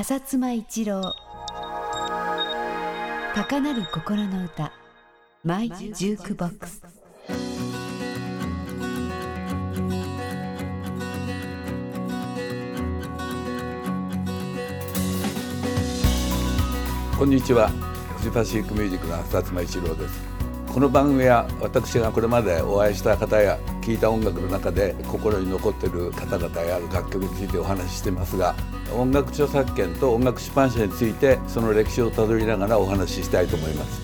浅妻一郎。高鳴る心の歌。マイジュークボックス。こんにちは。フジパシックミュージックの浅妻一郎です。この番組は私がこれまでお会いした方や聴いた音楽の中で心に残っている方々や楽曲についてお話ししてますが音楽著作権と音楽出版社についてその歴史をたどりながらお話ししたいと思います。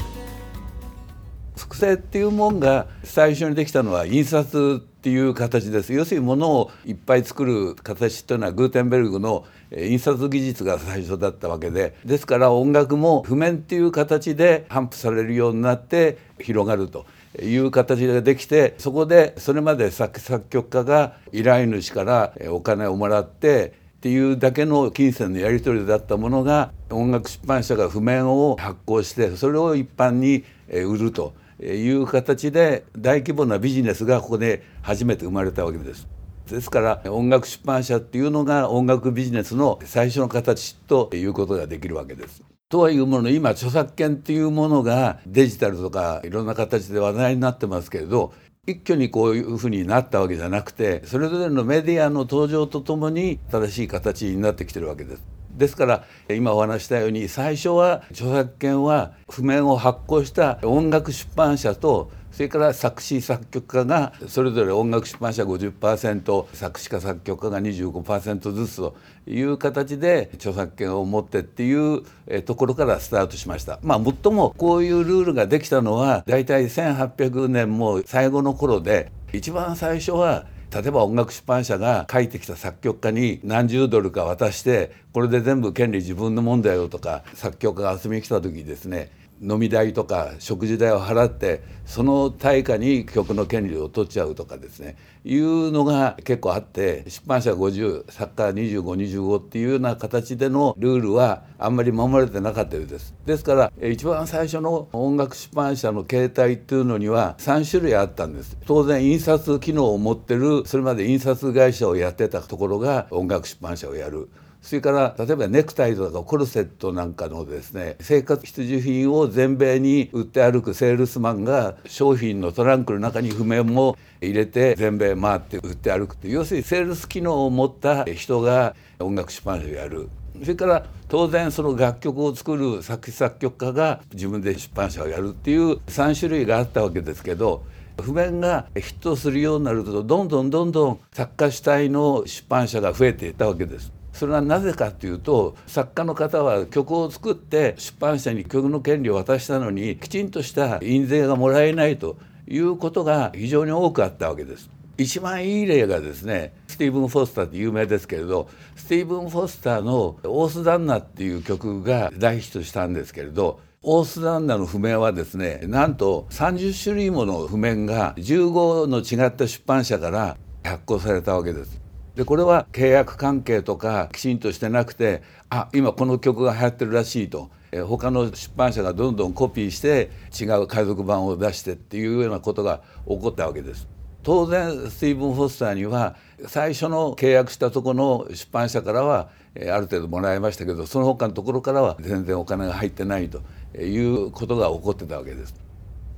複製っていうもんが最初にできたのは印刷っていう形です。要するにものをいっぱい作る形というのはグーテンベルグの印刷技術が最初だったわけでですから音楽も譜面っていう形で頒布されるようになって広がるという形ができてそこでそれまで作作曲家が依頼主からお金をもらってっていうだけの金銭のやり取りだったものが音楽出版社が譜面を発行してそれを一般に売るという形で大規模なビジネスがここで初めて生まれたわけです。ですから音楽出版社っていうのが音楽ビジネスの最初の形ということができるわけです。とはいうもの今著作権っていうものがデジタルとかいろんな形で話題になってますけれど一挙にこういうふうになったわけじゃなくてそれぞれのメディアの登場とともに正しい形になってきてるわけです。ですから今お話したように最初は著作権は譜面を発行した音楽出版社とそれから作詞作曲家がそれぞれ音楽出版社50%作詞家作曲家が25%ずつという形で著作権を持ってっていうところからスタートしました。まあ最もこういうルールができたのは大体1800年も最後の頃で一番最初は例えば音楽出版社が書いてきた作曲家に何十ドルか渡してこれで全部権利自分のもんだよとか作曲家が遊びに来た時にですね飲み代とか食事代を払ってその対価に曲の権利を取っちゃうとかですねいうのが結構あって出版社50作家2525っていうような形でのルールはあんまり守れてなかったようです。ですから一番最初の音楽出版社の形態っていうのには3種類あったんです。当然印刷機能を持ってるそれまで印刷会社をやってたところが音楽出版社をやる。それから例えばネクタイとかコルセットなんかのですね生活必需品を全米に売って歩くセールスマンが商品のトランクの中に譜面も入れて全米回って売って歩くという要するにセールス機能を持った人が音楽出版社をやる。それから当然その楽曲を作る作詞作曲家が自分で出版社をやるっていう3種類があったわけですけど譜面がヒットするようになるとどんどんどんどん作家主体の出版社が増えていったわけです。それはなぜかというと作家の方は曲を作って出版社に曲の権利を渡したのにきちんとした印税がもらえないということが非常に多くあったわけです。一番いい例がですねスティーブン・フォスターって有名ですけれどスティーブン・フォスターの「オースダンナ」っていう曲が大ヒットしたんですけれどオースダンナの譜面はですねなんと30種類もの譜面が15の違った出版社から発行されたわけです。でこれは契約関係とかきちんとしてなくてあ今この曲が流行ってるらしいと。他の出版社がどんどんコピーして違う海賊版を出してっていうようなことが起こったわけです。当然スティーブン・フォスターには最初の契約したとこの出版社からはある程度もらいましたけどその他のところからは全然お金が入ってないということが起こってたわけです。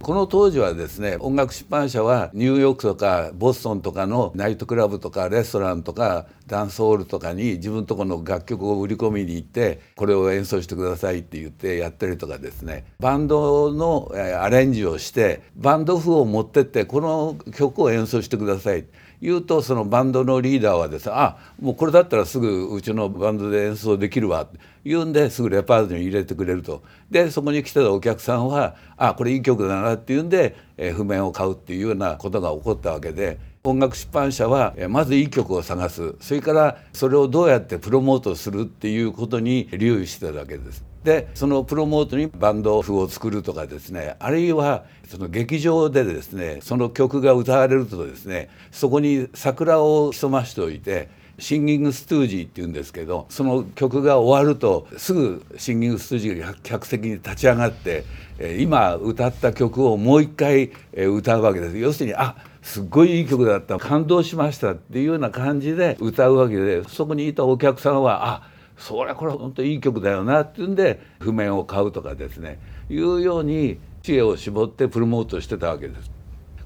この当時はですね音楽出版社はニューヨークとかボストンとかのナイトクラブとかレストランとかダンスホールとかに自分とこの楽曲を売り込みに行ってこれを演奏してくださいって言ってやったりとかですね。バンドのアレンジをしてバンド譜を持ってってこの曲を演奏してください。言うとそのバンドのリーダーはですねあもうこれだったらすぐうちのバンドで演奏できるわ。って言うんですぐレパートリーに入れてくれると。でそこに来てたお客さんはあこれいい曲だなっていうんで、譜面を買うっていうようなことが起こったわけで音楽出版社はまずいい曲を探すそれからそれをどうやってプロモートするっていうことに留意してたわけです。でそのプロモートにバンド譜を作るとかですねあるいはその劇場でですねその曲が歌われるとですねそこに桜を潜ましておいてシンギングストゥージーっていうんですけどその曲が終わるとすぐシンギングストゥージーが客席に立ち上がって今歌った曲をもう一回歌うわけです要するにあすっごいいい曲だった感動しましたっていうような感じで歌うわけでそこにいたお客さんはあそりゃこれ本当いい曲だよなっていうんで譜面を買うとかですねいうように知恵を絞ってプロモートしてたわけです。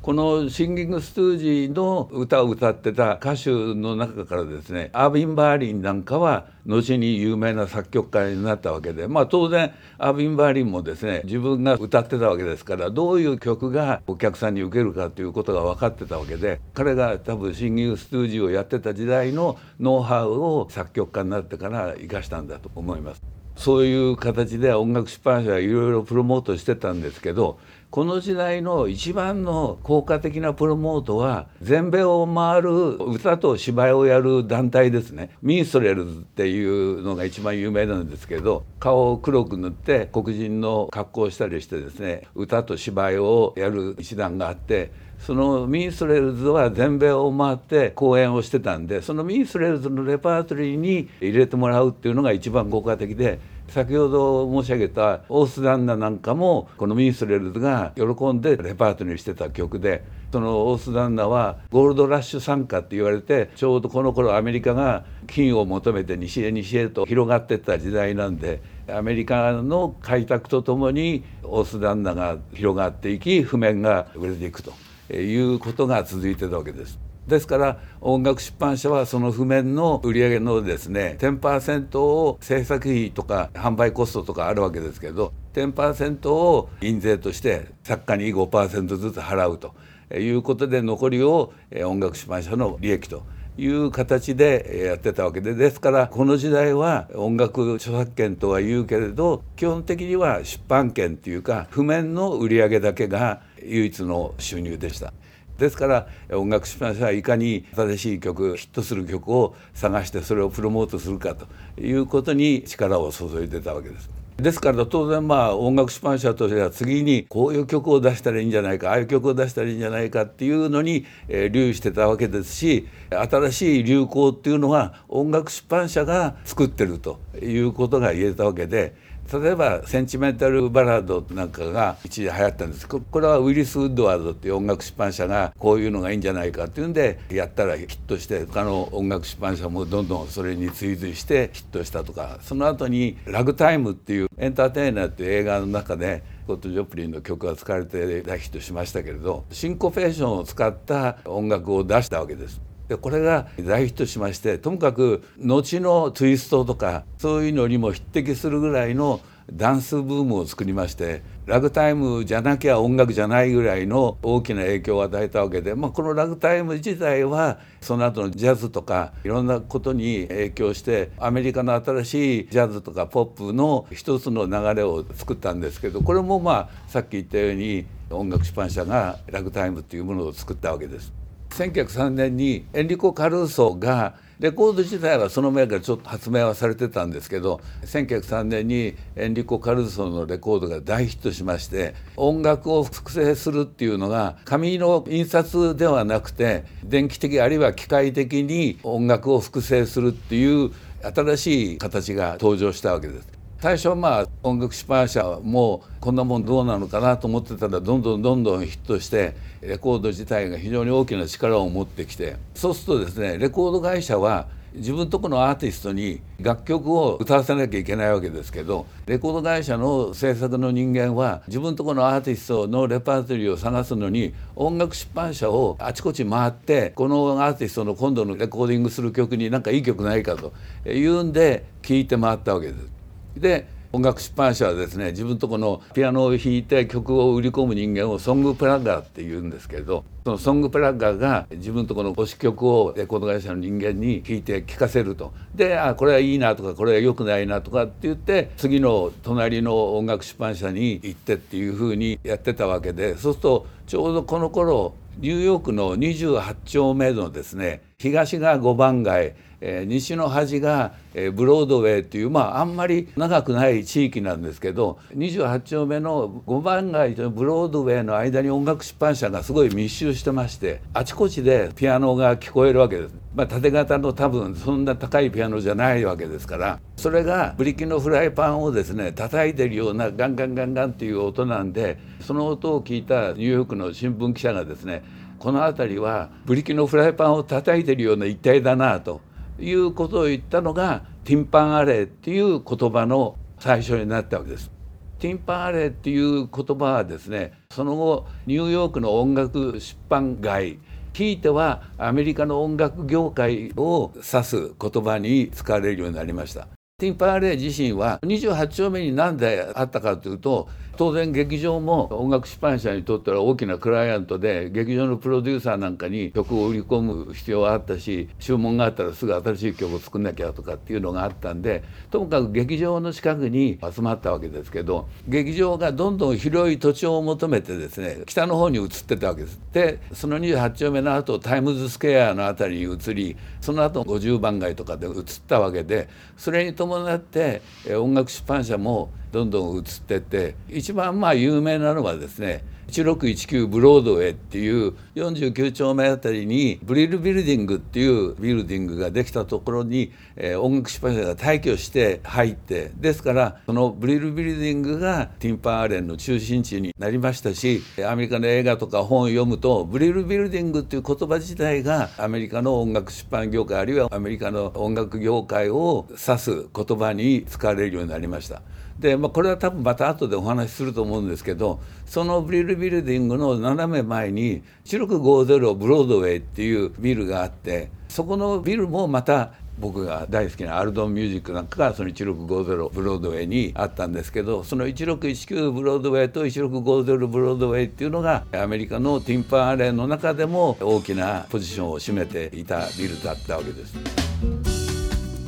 このシンギング・ストゥージーの歌を歌ってた歌手の中からですねアービン・バーリンなんかは後に有名な作曲家になったわけでまあ当然アービン・バーリンもですね自分が歌ってたわけですからどういう曲がお客さんに受けるかということが分かってたわけで彼が多分シンギング・ストゥージーをやってた時代のノウハウを作曲家になってから生かしたんだと思います。そういう形で音楽出版社はいろいろプロモートしてたんですけどこの時代の一番の効果的なプロモートは全米を回る歌と芝居をやる団体ですね。ミンストレルズっていうのが一番有名なんですけど顔を黒く塗って黒人の格好をしたりしてですね歌と芝居をやる一団があってそのミンストレルズは全米を回って公演をしてたんでそのミンストレルズのレパートリーに入れてもらうっていうのが一番効果的で先ほど申し上げたオースダンナなんかもこのミンスレルズが喜んでレパートリーしてた曲でそのオースダンナはゴールドラッシュ参加って言われてちょうどこの頃アメリカが金を求めて西へ西へと広がってった時代なんでアメリカの開拓とともにオースダンナが広がっていき譜面が売れていくということが続いてたわけです。ですから音楽出版社はその譜面の売り上げのですね10%を制作費とか販売コストとかあるわけですけど10%を印税として作家に5%ずつ払うということで残りを音楽出版社の利益という形でやってたわけでですからこの時代は音楽著作権とは言うけれど基本的には出版権っていうか譜面の売り上げだけが唯一の収入でした。ですから音楽出版社はいかに新しい曲ヒットする曲を探してそれをプロモートするかということに力を注いでたわけです。ですから当然まあ音楽出版社としては次にこういう曲を出したらいいんじゃないかああいう曲を出したらいいんじゃないかっていうのに留意してたわけですし新しい流行っていうのは音楽出版社が作ってるということが言えたわけで例えばセンチメンタルバラードなんかが一時流行ったんですこれはウィリス・ウッドワードっていう音楽出版社がこういうのがいいんじゃないかっていうんでやったらヒットして他の音楽出版社もどんどんそれに追随してヒットしたとかその後に「ラグタイム」っていうエンターテイナーっていう映画の中でコット・ジョプリンの曲が使われて大ヒットしましたけれどシンコペーションを使った音楽を出したわけです。でこれが大ヒットしましてともかく後のツイストとかそういうのにも匹敵するぐらいのダンスブームを作りましてラグタイムじゃなきゃ音楽じゃないぐらいの大きな影響を与えたわけで、まあ、このラグタイム自体はその後のジャズとかいろんなことに影響してアメリカの新しいジャズとかポップの一つの流れを作ったんですけどこれもまあさっき言ったように音楽出版社がラグタイムっていうものを作ったわけです。1903年にエンリコ・カルーソがレコード自体はその前からちょっと発明はされてたんですけど1903年にエンリコ・カルーソのレコードが大ヒットしまして音楽を複製するっていうのが紙の印刷ではなくて電気的あるいは機械的に音楽を複製するっていう新しい形が登場したわけです。最初まあ音楽出版社もこんなもんどうなのかなと思ってたらどんどんどんどんヒットしてレコード自体が非常に大きな力を持ってきてそうするとですねレコード会社は自分とこのアーティストに楽曲を歌わせなきゃいけないわけですけどレコード会社の制作の人間は自分とこのアーティストのレパートリーを探すのに音楽出版社をあちこち回ってこのアーティストの今度のレコーディングする曲に何かいい曲ないかというんで聴いて回ったわけです。で音楽出版社はですね自分とこのピアノを弾いて曲を売り込む人間をソングプラッガーっていうんですけどそのソングプラッガーが自分とこの推し曲をレコード会社の人間に弾いて聴かせると。であこれはいいなとかこれは良くないなとかって言って次の隣の音楽出版社に行ってっていうふうにやってたわけでそうするとちょうどこの頃ニューヨークの28丁目のですね東が5番街えー、西の端が、えー、ブロードウェイっていうまああんまり長くない地域なんですけど28丁目の5番街とブロードウェイの間に音楽出版社がすごい密集してましてあちこちでピアノが聞こえるわけです。まあ、縦型の多分そんな高いピアノじゃないわけですからそれがブリキのフライパンをですね叩いてるようなガンガンガンガンっていう音なんでその音を聞いたニューヨークの新聞記者がですねこの辺りはブリキのフライパンを叩いてるような一帯だなということを言ったのがティンパンアレーっていう言葉の最初になったわけです。ティンパンアレーっていう言葉はですねその後ニューヨークの音楽出版街ひいてはアメリカの音楽業界を指す言葉に使われるようになりました。ティン・パーレ自身は28丁目に何であったかというと当然劇場も音楽出版社にとっては大きなクライアントで劇場のプロデューサーなんかに曲を売り込む必要があったし注文があったらすぐ新しい曲を作んなきゃとかっていうのがあったんでともかく劇場の近くに集まったわけですけど劇場がどんどん広い土地を求めてですね北の方に移ってたわけです。でその28丁目の後タイムズスクエアの辺りに移りその後50番街とかで移ったわけでそれに伴って音楽出版社もどんどん移ってって一番まあ有名なのはですね1619ブロードウェイっていう49丁目あたりにブリルビルディングっていうビルディングができたところに、えー、音楽出版社が退去して入ってですからそのブリルビルディングがティンパン・アレンの中心地になりましたしアメリカの映画とか本を読むとブリルビルディングっていう言葉自体がアメリカの音楽出版業界あるいはアメリカの音楽業界を指す言葉に使われるようになりました。で、まあ、これは多分また後でお話しすると思うんですけどそのブリルビルディングの斜め前に1650ブロードウェイっていうビルがあってそこのビルもまた僕が大好きなアルドンミュージックなんかがその1650ブロードウェイにあったんですけどその1619ブロードウェイと1650ブロードウェイっていうのがアメリカのティンパンアレーの中でも大きなポジションを占めていたビルだったわけです。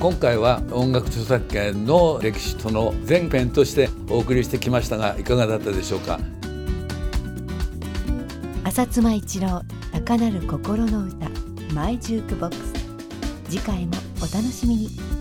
今回は音楽著作権の歴史との前編としてお送りしてきましたがいかがだったでしょうか？浅妻一郎高鳴る心の歌マイジュークボックス。次回もお楽しみに。